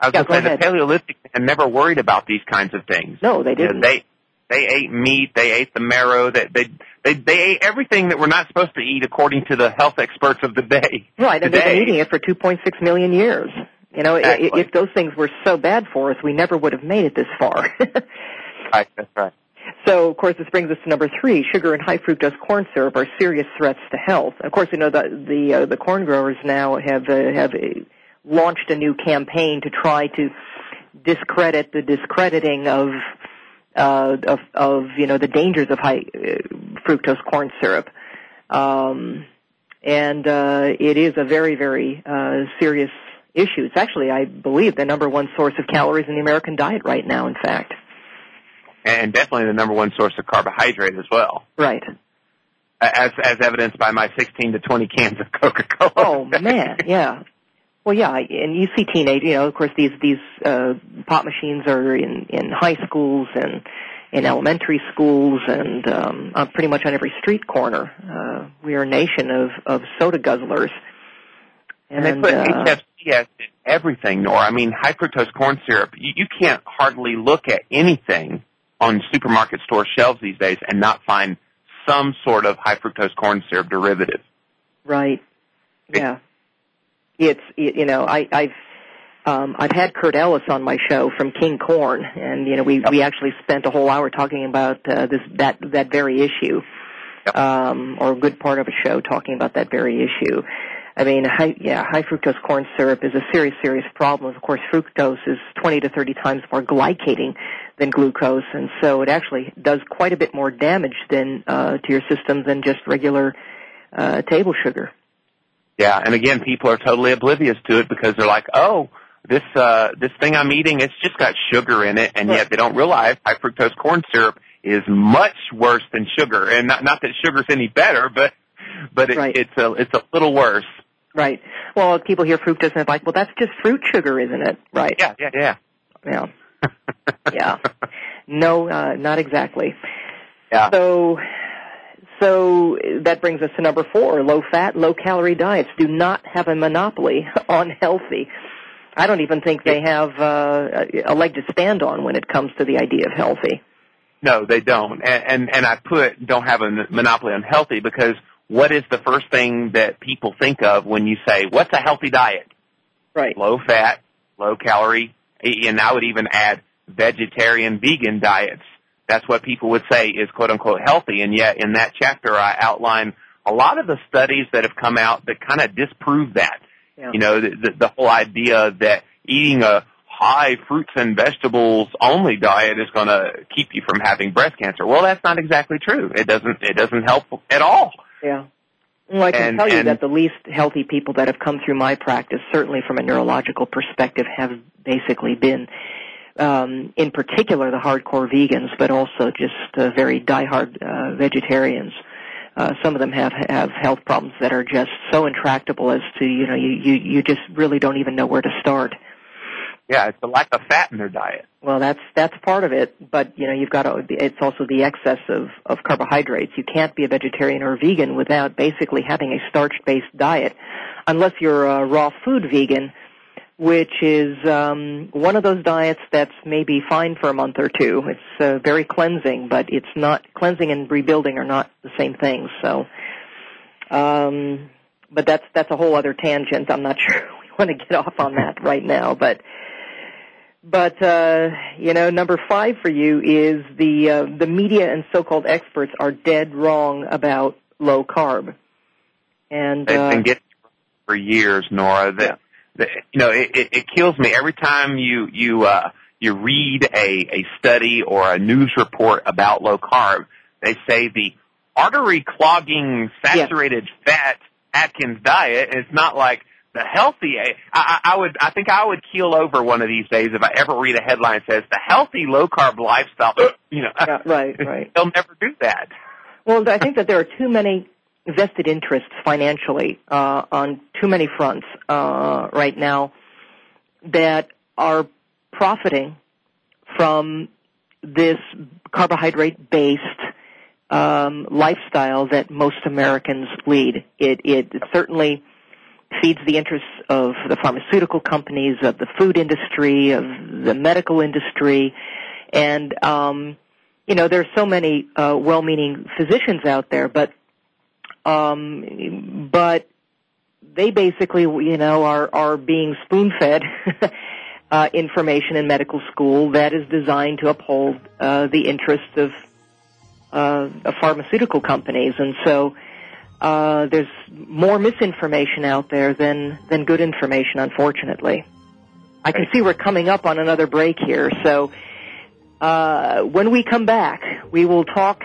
I was Yeah, going to say the. Paleolithic man never worried about these kinds of things. No, they You know, didn't. they they ate meat, they ate the marrow, they they they, they ate everything that we're not supposed to eat according to the health experts of the day. Right, and they've been eating it for 2.6 million years. You know, Exactly. i- if those things were so bad for us, we never would have made it this far. Right, that's right. So, of course, this brings us to number three: sugar and high fructose corn syrup are serious threats to health. Of course, you know the the uh, the corn growers now have uh, have uh, launched a new campaign to try to discredit the discrediting of uh, of of you know the dangers of high uh, fructose corn syrup. Um, and uh, it is a very, very uh, serious issue. It's actually, I believe, the number one source of calories in the American diet right now. In fact, And definitely the number one source of carbohydrate as well, right? as as evidenced by my 16 to 20 cans of Coca-Cola. Oh man, yeah. Well, yeah, and you see teenage. You know, of course, these these uh, pop machines are in in high schools and in elementary schools and um, uh, pretty much on every street corner. Uh, we are a nation of of soda guzzlers. And, they put uh, HFCS in everything, Nora. I mean, high fructose corn syrup. You, you can't hardly look at anything on supermarket store shelves these days and not find some sort of high fructose corn syrup derivative. Right. Yeah. It's it, you know I I've um, I've had Curt Ellis on my show from King Corn, and you know we we actually spent a whole hour talking about uh, this that that very issue, Yep. um, or a good part of a show talking about that very issue. I mean, high, yeah, high fructose corn syrup is a serious, serious problem. Of course, fructose is 20 to 30 times more glycating than glucose, and so it actually does quite a bit more damage than uh, to your system than just regular uh, table sugar. Yeah, and again, people are totally oblivious to it because they're like, "Oh, this uh this thing I'm eating, it's just got sugar in it," and Right. yet they don't realize high fructose corn syrup is much worse than sugar. And not, not that sugar's any better, but, but it, Right. it's a, it's a little worse. Right. Well, people hear fructose and they're like, well, that's just fruit sugar, isn't it? Right. Yeah, yeah, yeah. Yeah. Yeah. No, uh, not exactly. Yeah. So, so that brings us to number four: low fat, low calorie diets do not have a monopoly on healthy. I don't even think they have uh, a leg to stand on when it comes to the idea of healthy. No, they don't. And, and and I put don't have a monopoly on healthy because what is the first thing that people think of when you say what's a healthy diet? Right. Low fat, low calorie, and I would even add vegetarian, vegan diets. That's what people would say is quote unquote healthy. And yet in that chapter I outline a lot of the studies that have come out that kind of disprove that. Yeah. You know, the, the, the whole idea that eating a high fruits and vegetables only diet is going to keep you from having breast cancer. Well, that's not exactly true. It doesn't, it doesn't help at all. Yeah. Well, I can And- tell you and- that the least healthy people that have come through my practice, certainly from a neurological perspective, have basically been, um, in particular, the hardcore vegans, but also just uh, very diehard uh, vegetarians. Uh, some of them have have health problems that are just so intractable as to you know you you you just really don't even know where to start. Yeah, it's the lack of fat in their diet. Well, that's that's part of it, but you know you've got to. It's also the excess of of carbohydrates. You can't be a vegetarian or vegan without basically having a starch-based diet, unless you're a raw food vegan, which is um, one of those diets that's maybe fine for a month or two. It's uh, very cleansing, but it's not cleansing and rebuilding are not the same things. So, um, but that's that's a whole other tangent. I'm not sure we want to get off on that right now, but. But uh, you know, number five for you is the uh, the media and so-called experts are dead wrong about low carb, and They've uh, been getting for years, Nora. That, that you know, it, it, it kills me every time you you uh, you read a a study or a news report about low carb. They say the artery clogging saturated fat Atkins diet. It's not like the healthy. I, I, I would. I think I would keel over one of these days if I ever read a headline that says the healthy low carb lifestyle. You know, Yeah, right, right. They'll never do that. Well, I think that there are too many vested interests financially uh, on too many fronts uh, right now that are profiting from this carbohydrate-based um, lifestyle that most Americans lead. It, it certainly feeds the interests of the pharmaceutical companies, of the food industry, of the medical industry, and um, you know there's so many uh, well-meaning physicians out there, but um, but they basically you know are are being spoon-fed uh, information in medical school that is designed to uphold uh, the interests of uh, pharmaceutical companies, and so uh, there's more misinformation out there than than good information, unfortunately. I can see we're coming up on another break here, so uh, when we come back, we will talk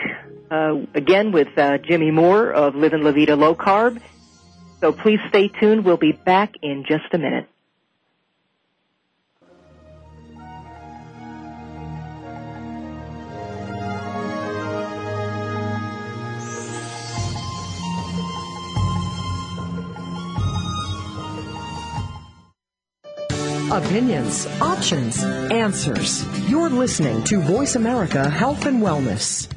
uh, again with uh, Jimmy Moore of Livin' La Vida Low Carb. So please stay tuned. We'll be back in just a minute. Opinions, options, answers. You're listening to Voice America Health and Wellness.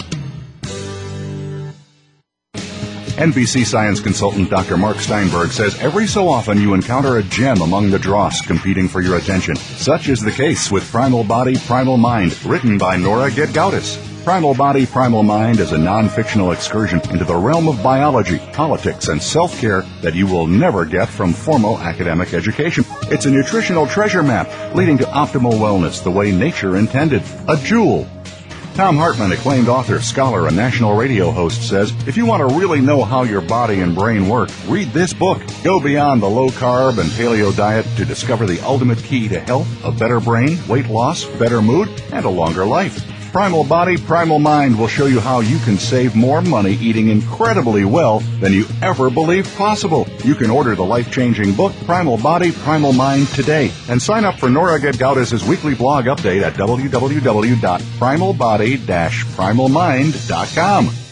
NBC science consultant Dr. Mark Steinberg says every so often you encounter a gem among the dross competing for your attention. Such is the case with Primal Body, Primal Mind, written by Nora Gedgaudas. Primal Body, Primal Mind is a non-fictional excursion into the realm of biology, politics, and self-care that you will never get from formal academic education. It's a nutritional treasure map leading to optimal wellness the way nature intended. A jewel. Thom Hartmann, acclaimed author, scholar, and national radio host, says if you want to really know how your body and brain work, read this book. Go beyond the low carb and paleo diet to discover the ultimate key to health, a better brain, weight loss, better mood, and a longer life. Primal Body, Primal Mind will show you how you can save more money eating incredibly well than you ever believed possible. You can order the life-changing book, Primal Body, Primal Mind today and sign up for Nora Gedgaudas' weekly blog update at www.primalbody-primalmind.com.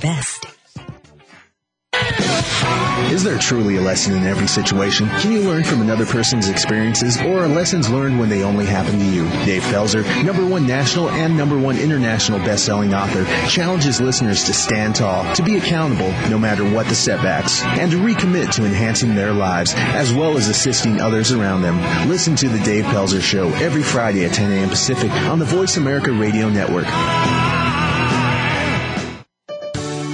best. Is there truly a lesson in every situation? Can you learn from another person's experiences or are lessons learned when they only happen to you? Dave Pelzer, number one national and number one international best-selling author, challenges listeners to stand tall, to be accountable no matter what the setbacks, and to recommit to enhancing their lives as well as assisting others around them. Listen to the Dave Pelzer Show every Friday at 10 a.m. Pacific on the Voice America Radio Network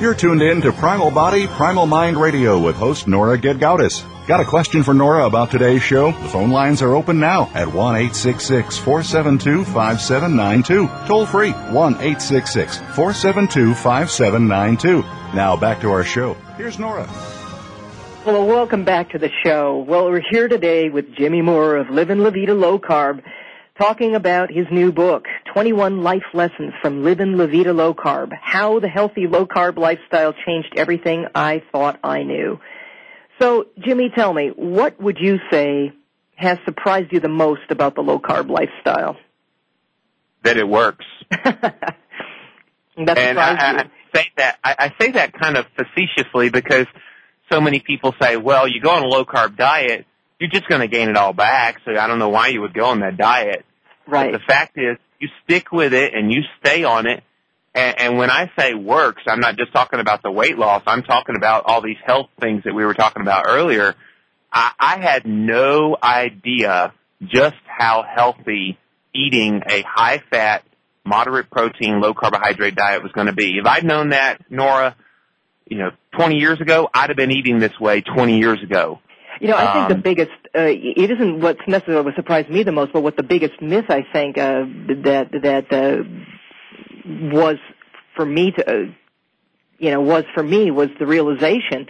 You're tuned in to Primal Body, Primal Mind Radio with host Nora Gedgaudas. Got a question for Nora about today's show? The phone lines are open now at 1 866 472 5792. Toll free 1 866 472 5792. Now back to our show. Here's Nora. Well, welcome back to the show. Well, we're here today with Jimmy Moore of Livin' La Vida Low Carb talking about his new book, 21 Life Lessons from Livin' La Vida Low Carb, How the Healthy Low Carb Lifestyle Changed Everything I Thought I Knew. So, Jimmy, tell me, what would you say has surprised you the most about the low carb lifestyle? That it works. that and I, I, say that I, I say that kind of facetiously because so many people say, "Well, you go on a low carb diet, you're just going to gain it all back." So I don't know why you would go on that diet. Right. But the fact is, you stick with it and you stay on it. And, and when I say works, I'm not just talking about the weight loss. I'm talking about all these health things that we were talking about earlier. I, I had no idea just how healthy eating a high fat, moderate protein, low carbohydrate diet was going to be. If I'd known that, Nora, you know, 20 years ago, I'd have been eating this way 20 years ago. You know, I think um, the biggest, uh, it isn't what's necessarily what surprised me the most, but what the biggest myth I think, uh, that, that, uh, was for me to, uh, you know, was for me was the realization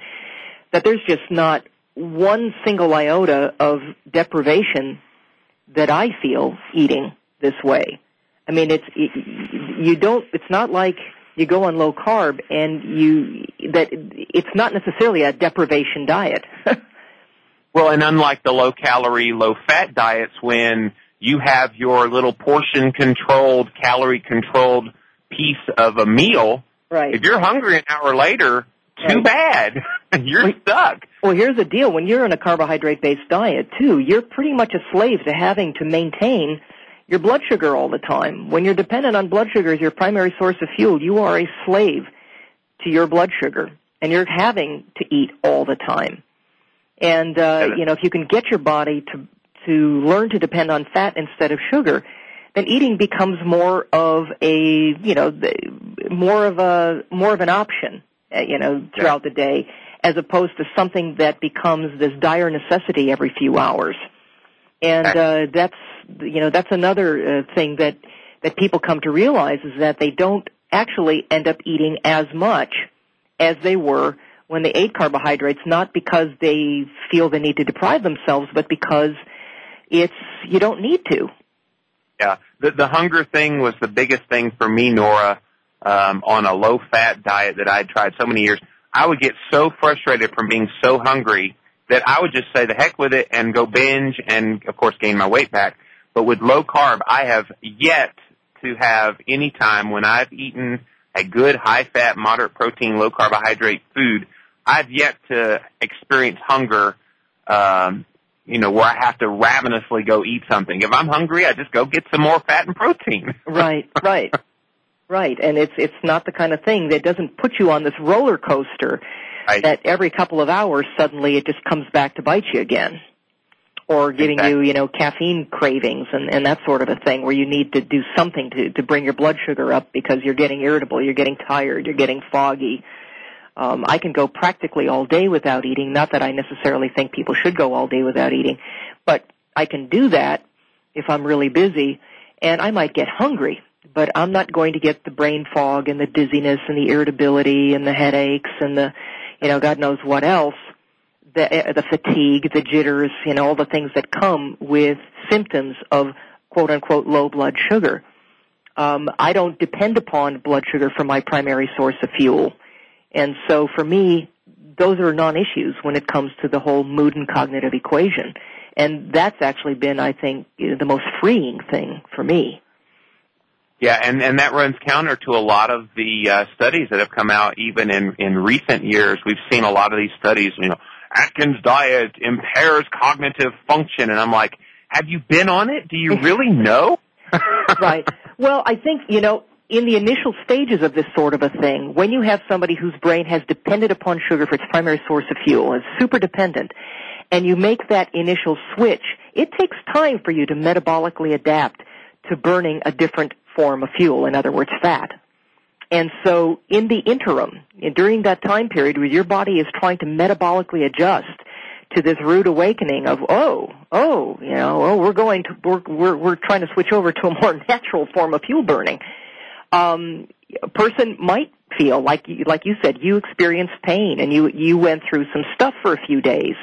that there's just not one single iota of deprivation that I feel eating this way. I mean, it's, you don't, it's not like you go on low carb and you, that it's not necessarily a deprivation diet. Well, and unlike the low calorie, low fat diets, when you have your little portion controlled, calorie controlled piece of a meal, right. if you're hungry an hour later, too right. bad. you're well, stuck. Well, here's the deal. When you're on a carbohydrate based diet too, you're pretty much a slave to having to maintain your blood sugar all the time. When you're dependent on blood sugar as your primary source of fuel, you are a slave to your blood sugar and you're having to eat all the time. And uh, you know, if you can get your body to to learn to depend on fat instead of sugar, then eating becomes more of a you know more of a more of an option uh, you know throughout yeah. the day as opposed to something that becomes this dire necessity every few hours. And uh, that's you know that's another uh, thing that that people come to realize is that they don't actually end up eating as much as they were when they ate carbohydrates, not because they feel the need to deprive themselves, but because it's you don't need to. Yeah, the the hunger thing was the biggest thing for me, Nora, um, on a low fat diet that I'd tried so many years. I would get so frustrated from being so hungry that I would just say the heck with it and go binge and of course gain my weight back. But with low carb, I have yet to have any time when I've eaten a good high fat, moderate protein, low carbohydrate food I've yet to experience hunger um, you know, where I have to ravenously go eat something. If I'm hungry, I just go get some more fat and protein. right, right. Right, and it's it's not the kind of thing that doesn't put you on this roller coaster Right. that every couple of hours suddenly it just comes back to bite you again. Or giving you, you know, caffeine cravings and, and that sort of a thing where you need to do something to, to bring your blood sugar up because you're getting irritable, you're getting tired, you're getting foggy. Um, I can go practically all day without eating. Not that I necessarily think people should go all day without eating, but I can do that if I'm really busy, and I might get hungry. But I'm not going to get the brain fog and the dizziness and the irritability and the headaches and the, you know, God knows what else, the uh, the fatigue, the jitters, you know, all the things that come with symptoms of quote unquote low blood sugar. Um, I don't depend upon blood sugar for my primary source of fuel. And so for me, those are non-issues when it comes to the whole mood and cognitive equation. And that's actually been, I think, the most freeing thing for me. Yeah, and and that runs counter to a lot of the uh, studies that have come out even in in recent years. We've seen a lot of these studies. You know, Atkins diet impairs cognitive function, and I'm like, have you been on it? Do you really know? right. Well, I think, you know, in the initial stages of this sort of a thing, when you have somebody whose brain has depended upon sugar for its primary source of fuel, is super dependent, and you make that initial switch, it takes time for you to metabolically adapt to burning a different form of fuel, in other words, fat. And so in the interim, during that time period where your body is trying to metabolically adjust to this rude awakening of, oh, oh, you know, oh, we're going to, we're, we're, we're trying to switch over to a more natural form of fuel burning. Um, a person might feel like, you- like you said, you experienced pain and you, you went through some stuff for a few days.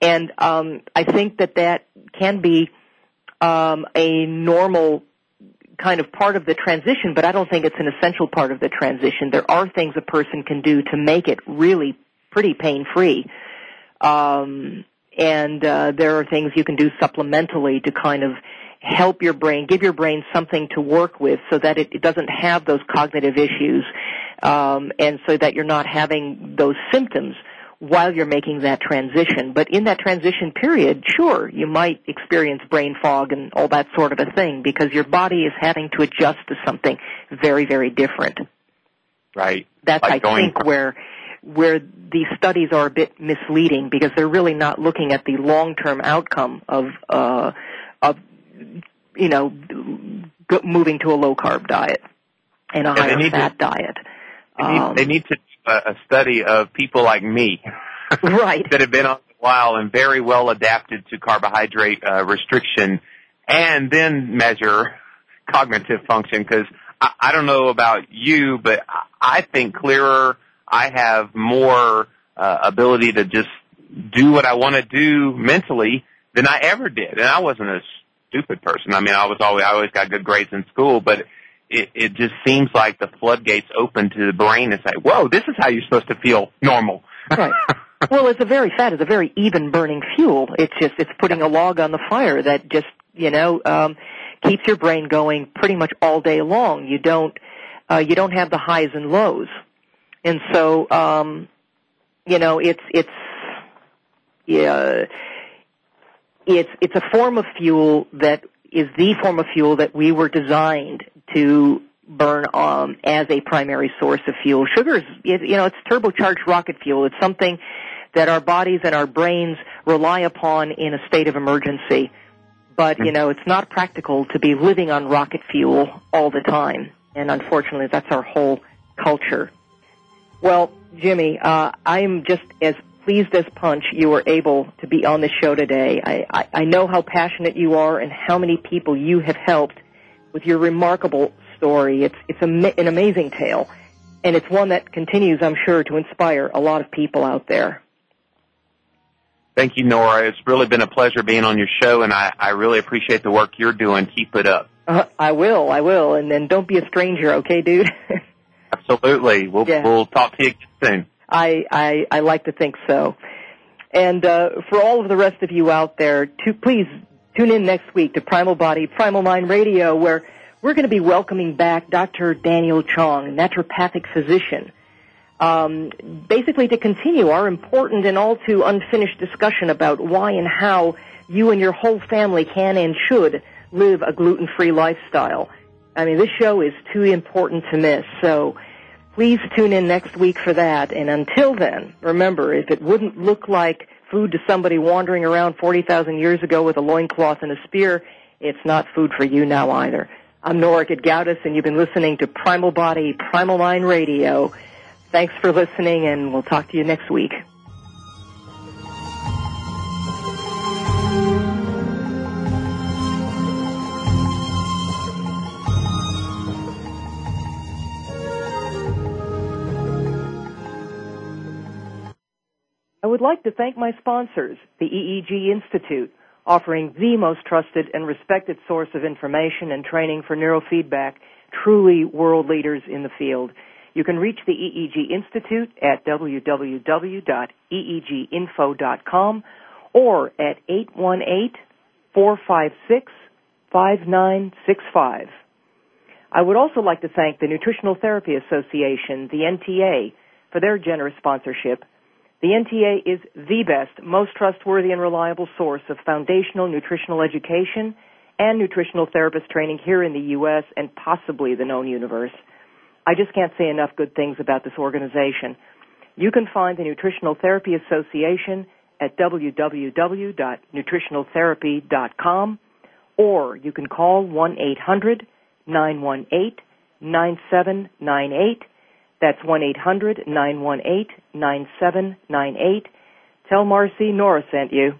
And, um, I think that that can be, um, a normal kind of part of the transition, but I don't think it's an essential part of the transition. There are things a person can do to make it really pretty pain free. Um, and uh, there are things you can do supplementally to kind of help your brain, give your brain something to work with so that it, it doesn't have those cognitive issues, um, and so that you're not having those symptoms while you're making that transition. But in that transition period, sure, you might experience brain fog and all that sort of a thing because your body is having to adjust to something very, very different. Right. That's Like I think where where these studies are a bit misleading because they're really not looking at the long term outcome of uh, of you know moving to a low carb diet and a higher need to- fat diet. They need, Um, they need to do a, study of people like me right. that have been on a while and very well adapted to carbohydrate uh, restriction, and then measure cognitive function. Because I, I don't know about you, but I- I think clearer. I have more uh, ability to just do what I want to do mentally than I ever did, and I wasn't a stupid person. I mean, I was always I always got good grades in school, but it, it just seems like the floodgates open to the brain and say, "Whoa, this is how you're supposed to feel normal." Right. well, it's a very fat. It's a very even burning fuel. It's just it's putting a log on the fire that just you know um, keeps your brain going pretty much all day long. You don't uh, you don't have the highs and lows, and so um, you know it's it's yeah it's it's a form of fuel that is the form of fuel that we were designed to burn um, as a primary source of fuel. Sugar is, it, you know, it's turbocharged rocket fuel. It's something that our bodies and our brains rely upon in a state of emergency. But, you know, it's not practical to be living on rocket fuel all the time. And unfortunately, that's our whole culture. Well, Jimmy, uh, I'm just as pleased as punch you were able to be on the show today. I, I, I know how passionate you are and how many people you have helped with your remarkable story. It's it's a, an amazing tale, and it's one that continues, I'm sure, to inspire a lot of people out there. Thank you, Nora. It's really been a pleasure being on your show, and I, I really appreciate the work you're doing. Keep it up. Uh, I will, I will, and then don't be a stranger, okay, dude? Absolutely. We'll Yeah. we'll talk to you soon. I, I, I like to think so. And uh, for all of the rest of you out there, to, please tune in next week to Primal Body, Primal Mind Radio, where we're going to be welcoming back Dr. Daniel Chong, naturopathic physician, um, basically to continue our important and all too unfinished discussion about why and how you and your whole family can and should live a gluten-free lifestyle. I mean, this show is too important to miss. So please tune in next week for that. And until then, remember, if it wouldn't look like food to somebody wandering around 40,000 years ago with a loincloth and a spear, it's not food for you now either. I'm Nora Gedgaudas, and you've been listening to Primal Body, Primal Mind Radio. Thanks for listening, and we'll talk to you next week. I would like to thank my sponsors, the EEG Institute, offering the most trusted and respected source of information and training for neurofeedback, truly world leaders in the field. You can reach the EEG Institute at www.eeginfo.com or at 818-456-5965. I would also like to thank the Nutritional Therapy Association, the NTA, for their generous sponsorship the NTA is the best, most trustworthy and reliable source of foundational nutritional education and nutritional therapist training here in the U.S. and possibly the known universe. I just can't say enough good things about this organization. You can find the Nutritional Therapy Association at www.nutritionaltherapy.com or you can call 1-800-918-9798 that's 1-800-918-9798. Tell Marcy Nora sent you.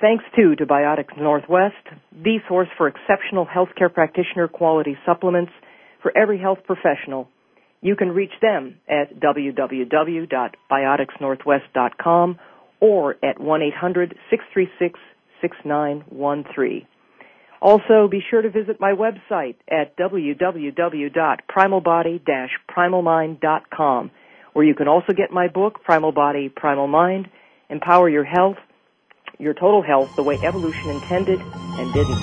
Thanks too to Biotics Northwest, the source for exceptional healthcare practitioner quality supplements for every health professional. You can reach them at www.bioticsnorthwest.com or at 1-800-636-6913. Also, be sure to visit my website at www.primalbody-primalmind.com, where you can also get my book, Primal Body, Primal Mind, Empower Your Health, Your Total Health the way evolution intended and didn't.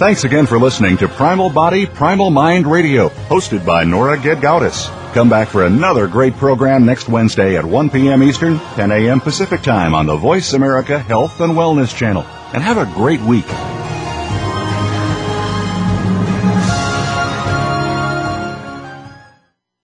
Thanks again for listening to Primal Body, Primal Mind Radio, hosted by Nora Gedgaudas. Come back for another great program next Wednesday at 1 p.m. Eastern, 10 a.m. Pacific Time on the Voice America Health and Wellness Channel. And have a great week.